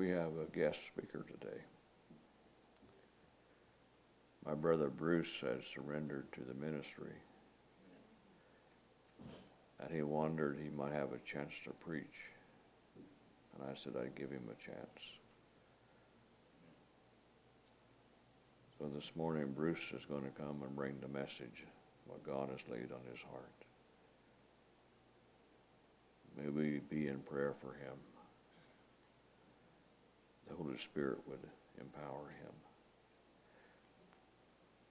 we have a guest speaker today. My brother Bruce has surrendered to the ministry. And he wondered he might have a chance to preach. And I said I'd give him a chance. So this morning, Bruce is going to come and bring the message, what God has laid on his heart. May we be in prayer for him. The Holy Spirit would empower him.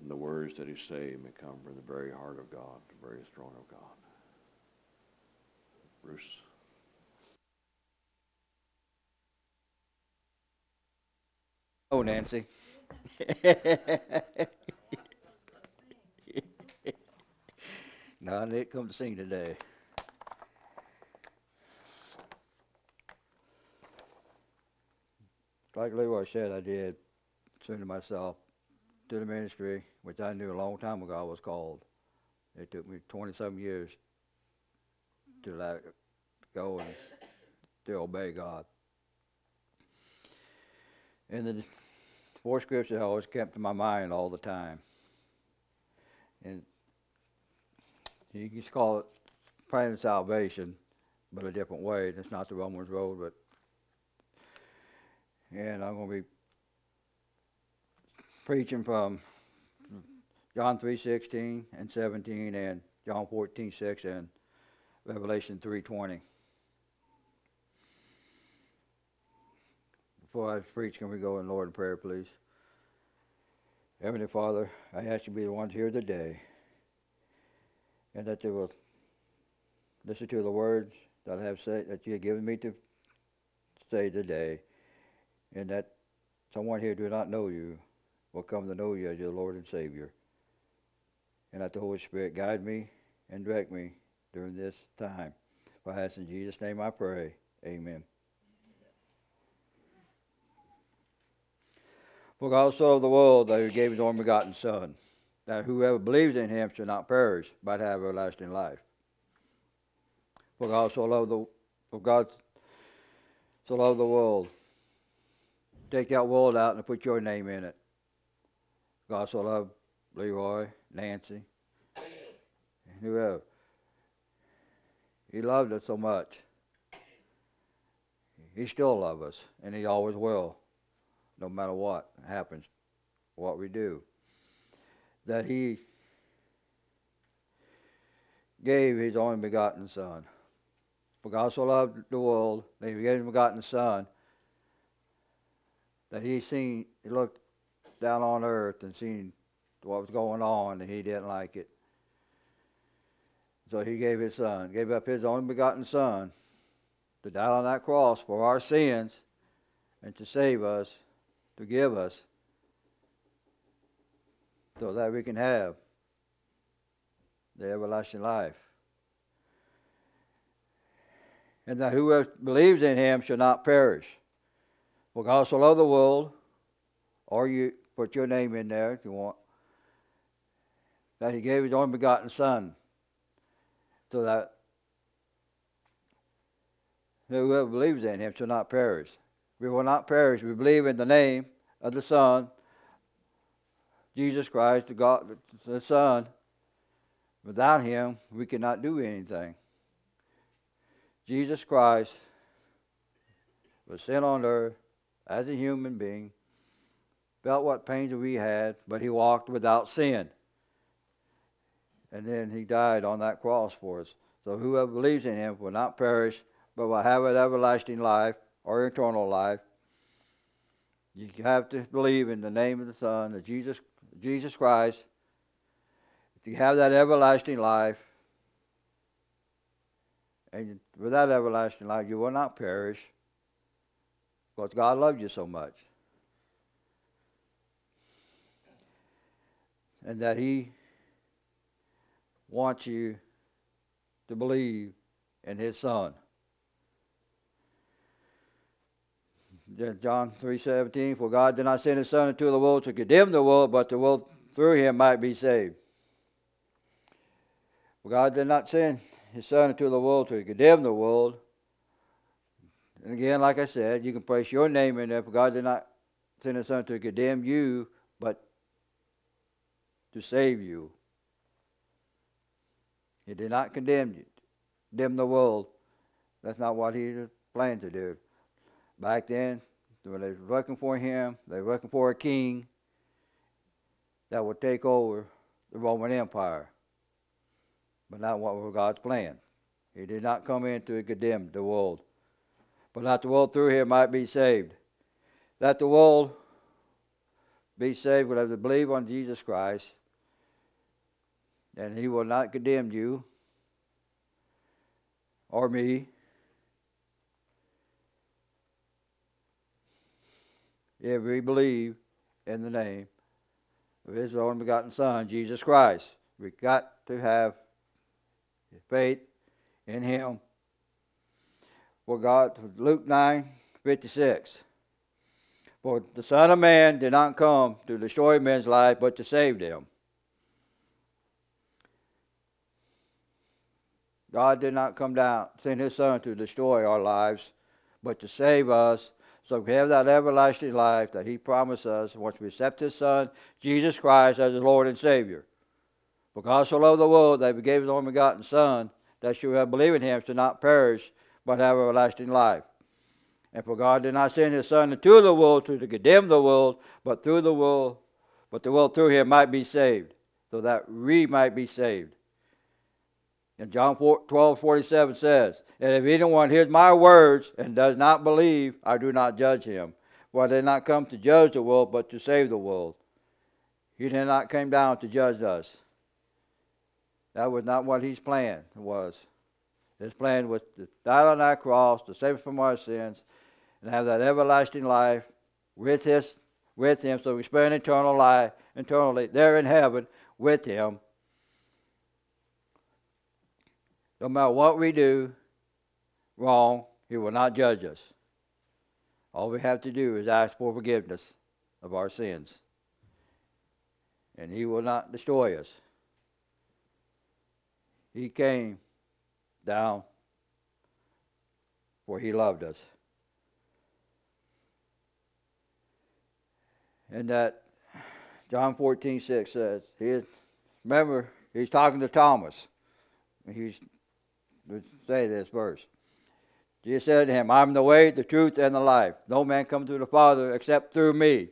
And the words that he say may come from the very heart of God, the very throne of God. Bruce. Oh, Nancy. no, I didn't come to sing today. Like Leroy said, I did surrender myself to the ministry, which I knew a long time ago I was called. It took me 27 years to let go and to obey God. And the four scriptures I always kept in my mind all the time. And you can just call it plan salvation, but a different way. It's not the Romans road, but and I'm going to be preaching from John 3:16 and 17 and John 14:6 and Revelation 3:20. Before I preach, can we go in Lord in prayer, please? Heavenly Father, I ask you to be the ones here today, and that they will listen to the words that I have said that you have given me to say today, and that someone here do not know you will come to know you as your Lord and Savior, and that the Holy Spirit guide me and direct me during this time. For I ask in Jesus' name I pray. Amen. For God so loved the world that he gave his only begotten Son, that whoever believes in him shall not perish, but have everlasting life. For God so loved the for God so loved the world. Take that world out and put your name in it. God so loved Leroy, Nancy, and whoever. He loved us so much. He still loves us, and he always will no matter what happens, what we do. That he gave his only begotten Son. For God so loved the world that he gave his begotten Son that he seen he looked down on earth and seen what was going on and he didn't like it. So he gave his son, gave up his only begotten son to die on that cross for our sins and to save us to give us so that we can have the everlasting life. And that whoever believes in him shall not perish. For God so loved the world, or you put your name in there if you want, that he gave his only begotten Son, so that whoever believes in him shall not perish, we will not perish. We believe in the name of the Son, Jesus Christ, the God, the Son. Without Him, we cannot do anything. Jesus Christ was sent on earth as a human being, felt what pains we had, but He walked without sin. And then He died on that cross for us. So whoever believes in Him will not perish, but will have an everlasting life or eternal life. You have to believe in the name of the Son, of Jesus, Jesus Christ. If you have that everlasting life, and with that everlasting life, you will not perish because God loved you so much. And that He wants you to believe in His Son. John 3.17, For God did not send his Son into the world to condemn the world, but the world through him might be saved. For God did not send his Son into the world to condemn the world. And again, like I said, you can place your name in there, for God did not send his son to condemn you, but to save you. He did not condemn you, condemn the world. That's not what he planned to do. Back then, when they were looking for him, they were looking for a king that would take over the Roman Empire. But not what was God's plan. He did not come in to condemn the world, but that the world through him might be saved. That the world be saved would have to believe on Jesus Christ, and he will not condemn you or me. If we believe in the name of his only begotten Son, Jesus Christ, we got to have faith in him. For God, Luke 9 56. For the Son of Man did not come to destroy men's life, but to save them. God did not come down, send his Son to destroy our lives, but to save us so we have that everlasting life that he promised us once we accept his Son, Jesus Christ, as his Lord and Savior. For God so loved the world that he gave his only begotten Son, that whoever believe in him should not perish, but have everlasting life. And for God did not send his Son into the world to condemn the world, but through the world, but the world through him might be saved, so that we might be saved. And John 12, 47 says, And if anyone hears my words and does not believe, I do not judge him. For I did not come to judge the world, but to save the world. He did not come down to judge us. That was not what his plan was. His plan was to die on that cross, to save us from our sins, and have that everlasting life with his with him, so we spend eternal life eternally there in heaven with him no matter what we do wrong, He will not judge us. All we have to do is ask for forgiveness of our sins. And He will not destroy us. He came down for He loved us. And that John 14, 6 says, he is, remember, he's talking to Thomas. He's say this verse. Jesus said to him, I'm the way, the truth, and the life. No man comes to the Father except through me.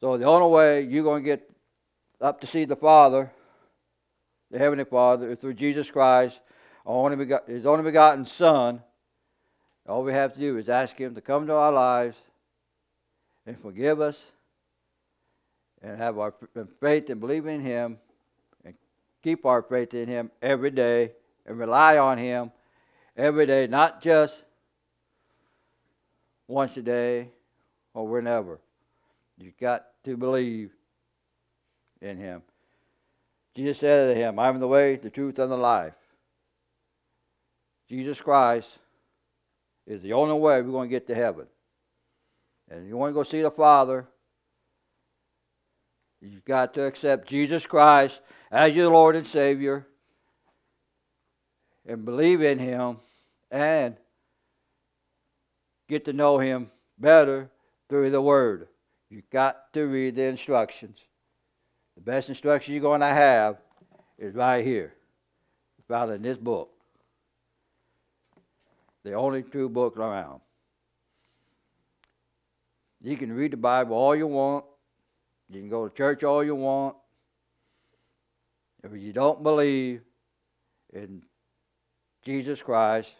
So the only way you're going to get up to see the Father, the Heavenly Father, through Jesus Christ, His only begotten Son. All we have to do is ask Him to come to our lives and forgive us and have our faith and believe in Him and keep our faith in Him every day and rely on Him every day, not just once a day or whenever. You've got to believe in Him. Jesus said to him, I'm the way, the truth, and the life. Jesus Christ is the only way we're going to get to heaven. And you want to go see the Father, You've got to accept Jesus Christ as your Lord and Savior and believe in Him and get to know Him better through the Word. You've got to read the instructions. The best instruction you're going to have is right here, it's found in this book. The only true book around. You can read the Bible all you want. You can go to church all you want. If you don't believe in Jesus Christ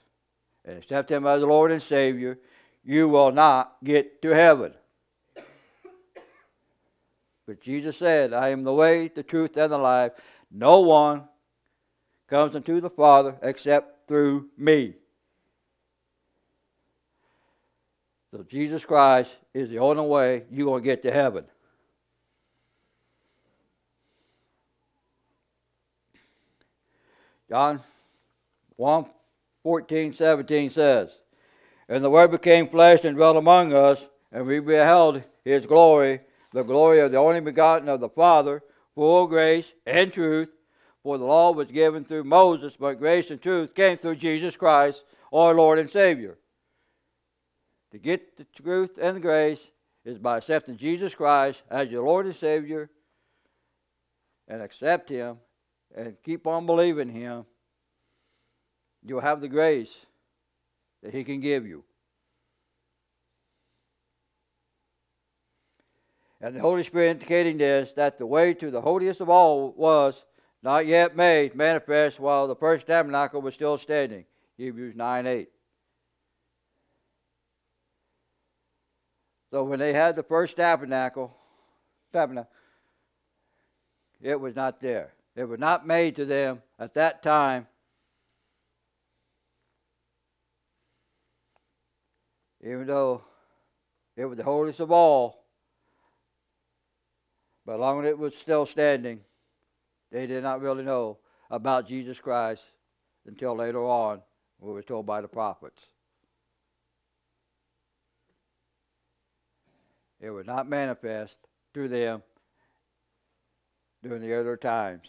and accept Him as the Lord and Savior, you will not get to heaven. But Jesus said, I am the way, the truth, and the life. No one comes unto the Father except through me. So Jesus Christ is the only way you're going to get to heaven. John 1 14, 17 says, And the Word became flesh and dwelt among us, and we beheld his glory, the glory of the only begotten of the Father, full of grace and truth. For the law was given through Moses, but grace and truth came through Jesus Christ, our Lord and Savior. To get the truth and the grace is by accepting Jesus Christ as your Lord and Savior and accept Him and keep on believing Him. You'll have the grace that He can give you. And the Holy Spirit indicating this that the way to the holiest of all was not yet made manifest while the first tabernacle was still standing. Hebrews 9 8. So when they had the first tabernacle, tabernacle, it was not there. It was not made to them at that time. Even though it was the holiest of all, but long as it was still standing, they did not really know about Jesus Christ until later on, we were told by the prophets. It was not manifest to them during the other times.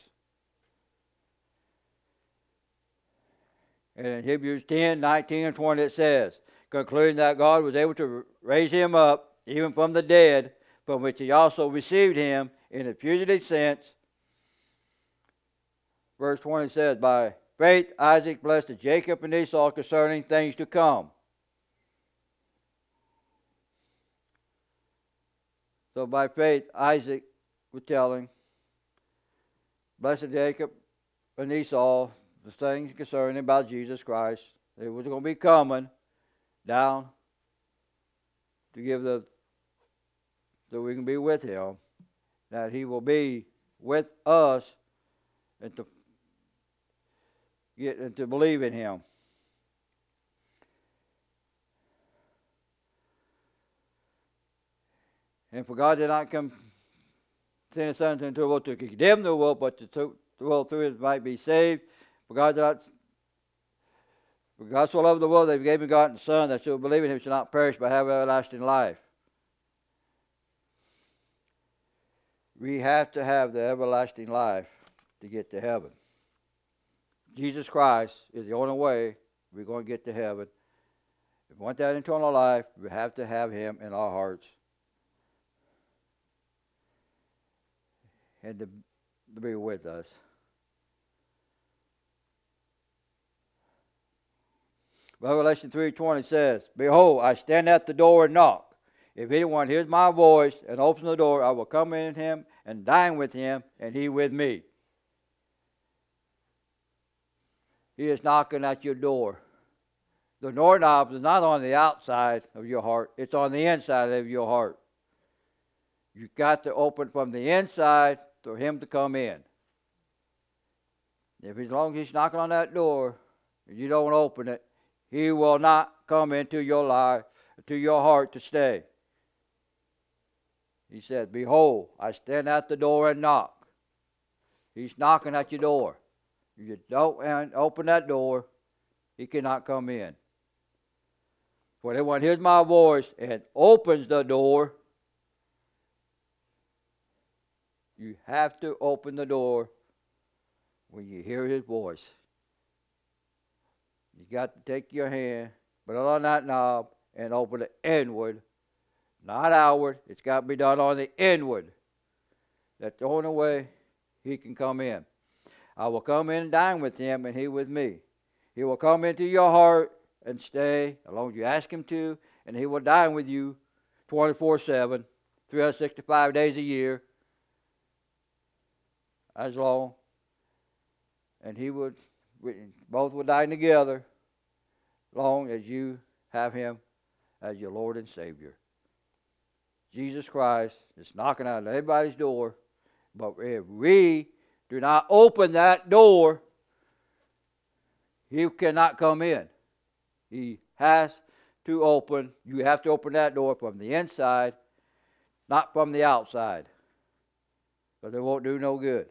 And in Hebrews 10, 19, and 20 it says, concluding that God was able to raise him up even from the dead, from which he also received him in a fugitive sense. Verse 20 says, By faith Isaac blessed Jacob and Esau concerning things to come. So by faith Isaac was telling, blessed Jacob and Esau the things concerning about Jesus Christ. It was going to be coming down to give the so we can be with him, that he will be with us and to get and to believe in him. And for God did not come send his son into the world to condemn the world, but to, the world through it might be saved. For God did not for God so loved the world that he gave him God Son that shall believe in him shall not perish but have everlasting life. We have to have the everlasting life to get to heaven. Jesus Christ is the only way we're going to get to heaven. If we want that eternal life, we have to have Him in our hearts. And to, to be with us. Revelation 3.20 says, Behold, I stand at the door and knock. If anyone hears my voice and opens the door, I will come in him and dine with him, and he with me. He is knocking at your door. The doorknob is not on the outside of your heart, it's on the inside of your heart. You've got to open from the inside for him to come in. If as long as he's knocking on that door and you don't open it, he will not come into your life, to your heart to stay. He said, Behold, I stand at the door and knock. He's knocking at your door. You don't open that door, he cannot come in. For anyone hears my voice and opens the door, you have to open the door when you hear his voice. You got to take your hand, put it on that knob, and open it inward not outward. It's got to be done on the inward. That's the only way he can come in. I will come in and dine with him, and he with me. He will come into your heart and stay as long as you ask him to, and he will dine with you 24 7, 365 days a year, as long. And he would, both would dine together, long as you have him as your Lord and Savior. Jesus Christ is knocking on everybody's door. But if we do not open that door, he cannot come in. He has to open, you have to open that door from the inside, not from the outside. But it won't do no good.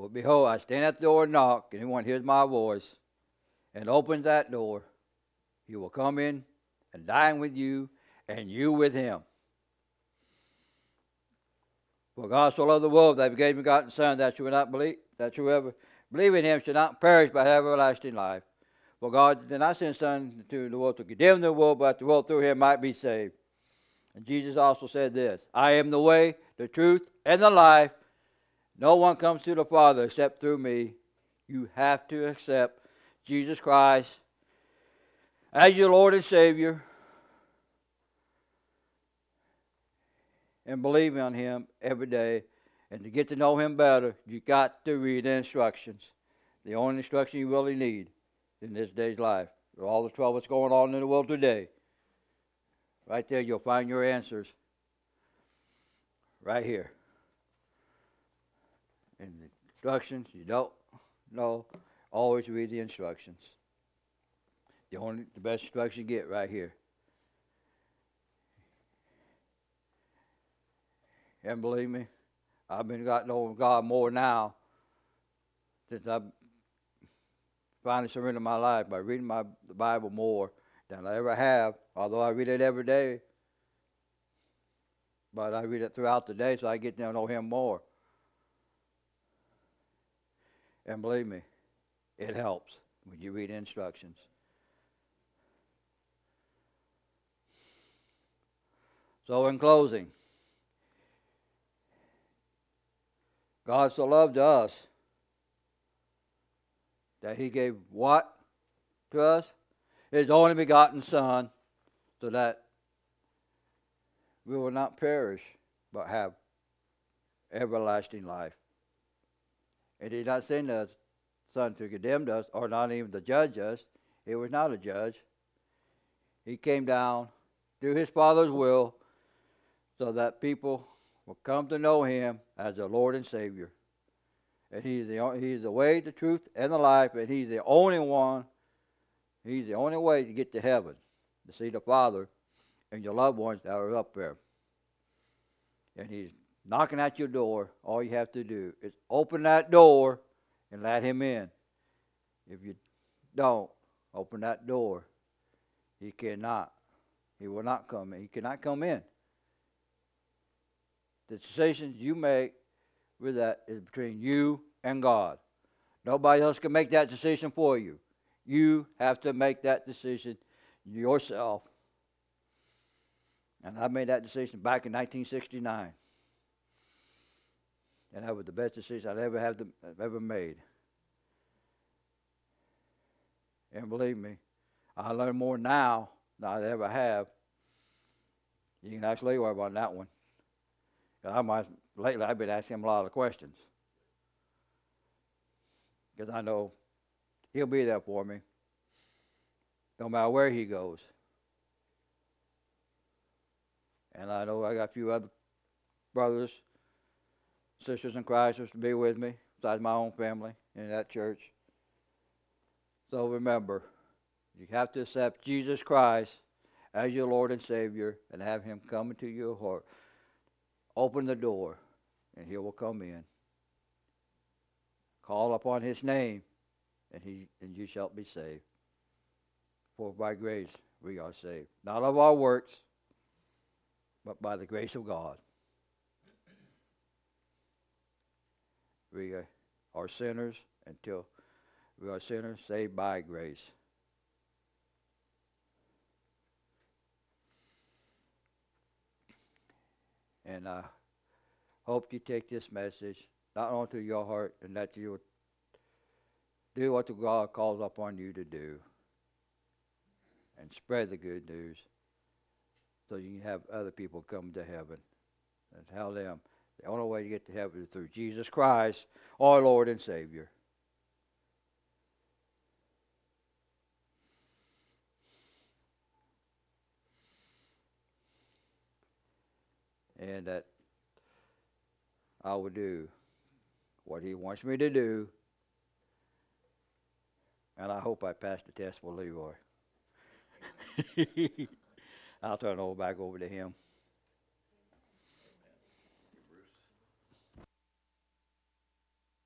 Well, behold, I stand at the door and knock, and anyone hears my voice and opens that door, he will come in and dine with you, and you with him. For God so loved the world that he gave his begotten Son, that you would not believe, that whoever believe in him should not perish but have everlasting life. For God did not send Son to the world to condemn the world, but the world through him might be saved. And Jesus also said this I am the way, the truth, and the life. No one comes to the Father except through me. You have to accept Jesus Christ as your Lord and Savior and believe on Him every day. And to get to know Him better, you got to read the instructions. The only instruction you really need in this day's life. All the trouble that's going on in the world today. Right there, you'll find your answers. Right here. In the instructions, you don't know, always read the instructions. The only the best instruction you get right here. And believe me, I've been got know God more now since I've finally surrendered my life by reading my the Bible more than I ever have, although I read it every day. But I read it throughout the day so I get to know him more. And believe me, it helps when you read instructions. So, in closing, God so loved us that he gave what to us? His only begotten Son, so that we will not perish, but have everlasting life. He did not send us Son to condemn us, or not even to judge us. He was not a judge. He came down, do his Father's will, so that people will come to know him as their Lord and Savior. And he's the, he's the way, the truth, and the life, and he's the only one, he's the only way to get to heaven, to see the Father and your loved ones that are up there. And he's knocking at your door. All you have to do is open that door and let him in. If you don't open that door, he cannot. He will not come in. He cannot come in. The decisions you make with that is between you and God. Nobody else can make that decision for you. You have to make that decision yourself. And I made that decision back in 1969. And that was the best decision I'd ever have I've ever made. And believe me, I learn more now than I ever have. You can actually worry about that one. I might, lately, I've been asking him a lot of questions because I know he'll be there for me, no matter where he goes. And I know I got a few other brothers, sisters in Christ to be with me, besides my own family in that church. So remember, you have to accept Jesus Christ as your Lord and Savior and have Him come into your heart. Open the door, and He will come in. Call upon His name, and He and you shall be saved. For by grace we are saved, not of our works, but by the grace of God. We are sinners until we are sinners saved by grace. And I hope you take this message not only to your heart and that you will do what God calls upon you to do and spread the good news so you can have other people come to heaven and tell them the only way to get to heaven is through Jesus Christ, our Lord and Savior. and that I will do what He wants me to do. And I hope I pass the test for Leroy. I'll turn it over back over to him.